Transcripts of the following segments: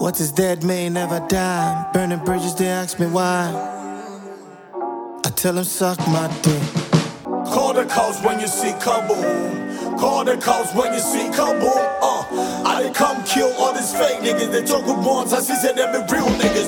What is dead may never die. Burning bridges, they ask me why. I tell them suck my dick. Call the cops when you see Cabum. Call the cops when you see Cabum. Uh, I done come kill all these fake niggas. They talk with bonds. I see say them be real niggas.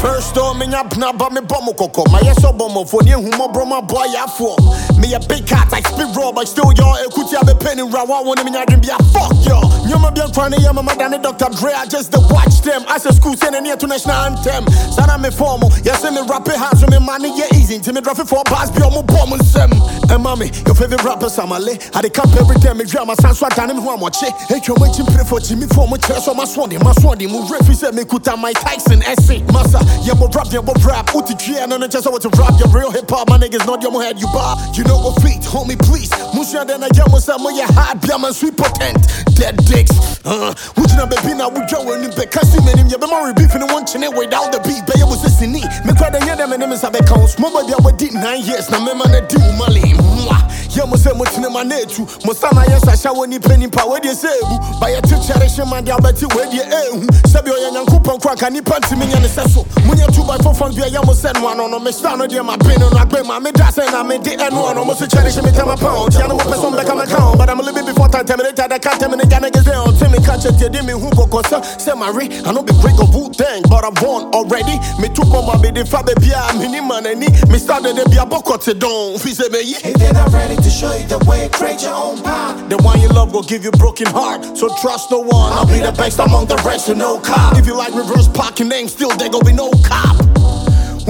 First door, me nyap na ba me bomo koko. My yes so bomo for ni humo bro my boy ya for. Me a big cat like spit raw, but still y'all ekuti a be penny round. One one me nyadin be a fuck y'all. Nyama be crying yeah mama the Dr. Dre. I just the watch them. I say school near to national anthem. Sana me formal. Yes me rap it hard so me money easy. Me drop it for bars be on my bomb and sem. And mommy, your favorite rapper Samale. I dey camp every time me drama sans swat down him who I'm watching. Hey, you to pray for Jimmy for my chest so my swandy, my swandy. Move refi said me kuta my Tyson essay. Massa, yeah, but rap, yeah, but rap. Uti Gia, no, no, just I want to rap. Your real hip hop, my niggas not your head, you bar. You know what feet, homie, please. Musha then I jam some of your hard, be man, sweet potent. Dead dicks. Uh, you be with Joe and Nick? Cause him and him, yeah, be more beef and one chin it without the beat. But it was a cine. Me the hear them and them is have a counts. Mama, they were did nine years. Now, me man, they do mali. Yeah, mo say mo tine ma netu. Mo sana yes I show ni penny pa we dey say bu. Ba ye tip cherish man dia beti we dey ehu. Hmm? Sabi oya nyankopon kwa ka ni panti me nya ne seso. Munya 2 by 4 fans bia ya mo send one oh, no me stand oh, oh, no dey ma pin no agbe ma me da say na me dey eno no mo say cherish me time pound. Tia no mo person back on account, but I'm a little bit before time terminate that can't terminate that niggas there on Timmy catch it dey me who go concern. Say my I no be break of Wu Tang, but I'm born already. Me took my baby the fa baby a me ni man any. Me started dey be a bokote don. Fi say me If they're not ready to show you the way, create your own path. The one you love will give you broken heart. So trust no one. I'll be the best among the rest, so no cop. If you like reverse parking, name still there gonna be no cop.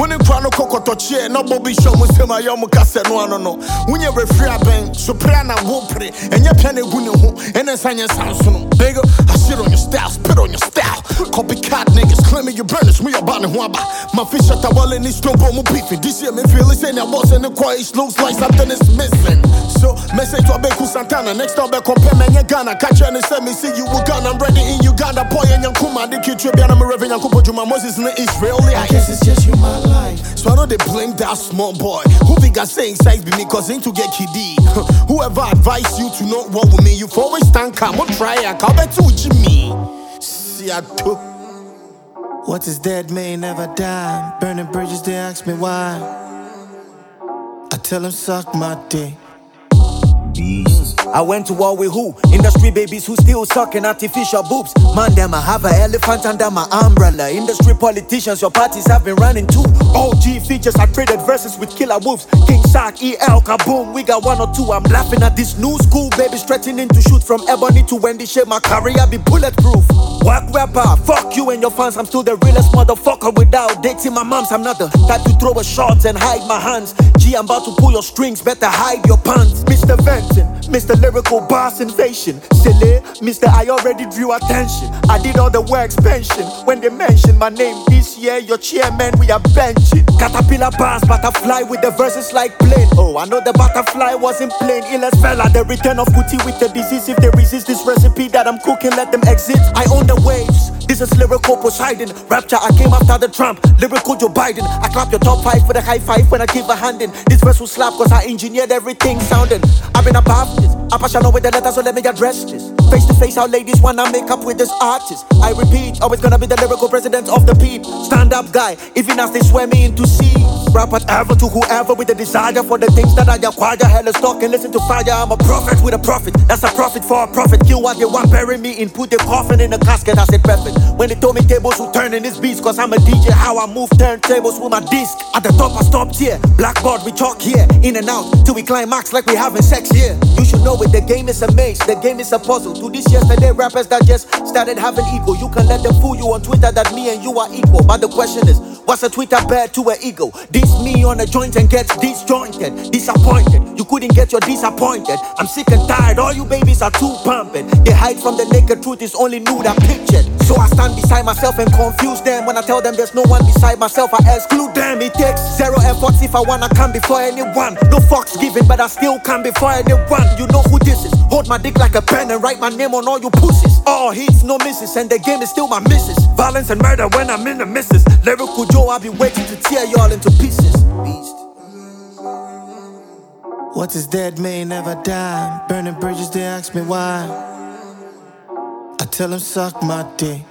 When you cry no coco touch yeah, no bobby show me say my young cassette no no. When you refree a ben, soprano whoopre, and your penny gunu and then sign your soon. Bigger, I shit on your style, spit on your style. Copycat niggas claiming you burners, me about it waba. My fish at the wall and it's no more beefing. This year me feel it's in I was in the quiet, looks like something is missing. So, message to Abeku Santana, next time I compare me and Ghana. Catch and say me see you Uganda, I'm ready in Uganda. Boy and Yankuma, the kid trip, and I'm a reverend Yankupo Juma Moses in Israeli. I guess it's just my life. So I know they blame that small boy. Who think I saying size be me cause ain't to get kiddie. Whoever advise you to not walk with me, you always stand calm. What try I can't bet you me. See I took. What is dead may never die. Burning bridges, they ask me why. I tell them suck my dick. I went to war with who? Industry babies who still sucking artificial boobs. Man, them I have an elephant under my umbrella. Industry politicians, your parties have been running too. OG features, I traded verses with killer wolves. King Shark, EL, Cabum, we got one or two. I'm laughing at this new school babies threatening to shoot from Ebony to Wendy Shay. My career be bulletproof. Work rapper, fuck you and your fans. I'm still the realest motherfucker without dating my moms. I'm not the type to throw a shots and hide my hands. G, I'm about to pull your strings, better hide your pants. Mr. Venton, Mr. Lyrical Boss Invasion. Silly, Mr. I already drew attention. I did all the work expansion. When they mention my name this year, your chairman, we are benching. Caterpillar bars, butterfly with the verses like plane. Oh, I know the butterfly wasn't plain. Illes fella, the return of Kuti with the disease. If they resist this recipe that I'm cooking, let them exit. I own the waves. This is lyrical Poseidon. Rapture, I came after the Trump. Lyrical Joe Biden. I clap your top five for the high five when I give a hand in. This verse will slap cause I engineered everything sounding. I've been above this. I'm passionate with the letters, so let me address this. Face to face, how ladies wanna make up with this artist. I repeat, always gonna be the lyrical president of the peep. Stand up guy, even as they swear me into sea. Rap whatever to whoever with a desire for the things that I acquire. Hell is talk and listen to fire. I'm a prophet with a prophet. That's a prophet for a prophet. Kill what they want, bury me in, put the coffin in a casket. I said perfect. When they told me tables will turn in this beats, cause I'm a DJ. How I move turntables with my disc. At the top, I stopped here. Blackboard, we talk here. In and out till we climax like we having sex here. You should know it, the game is a maze, the game is a puzzle. To this yesterday rappers that just started having ego. You can let them fool you on Twitter that me and you are equal. But the question is, what's a Twitter bad to an ego? This me on a joint and gets disjointed, disappointed. You couldn't get your disappointed. I'm sick and tired, all you babies are too pumping. They hide from the naked truth, it's only nude I pictured. So I stand beside myself and confuse them. When I tell them there's no one beside myself, I exclude them. It takes zero efforts if I wanna come before anyone. No fucks given, but I still come before anyone. You know who this is. Hold my dick like a pen and write my name on all you pussies. All hits, no misses, and the game is still my missus. Violence and murder when I'm in the missus. Lyrical Joe, I'll be waiting to tear y'all into pieces. Beast. What is dead may never die. Burning bridges, they ask me why. I tell them suck my dick.